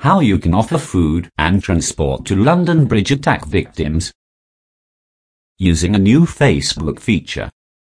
How you can offer food and transport to London Bridge attack victims using a new Facebook feature.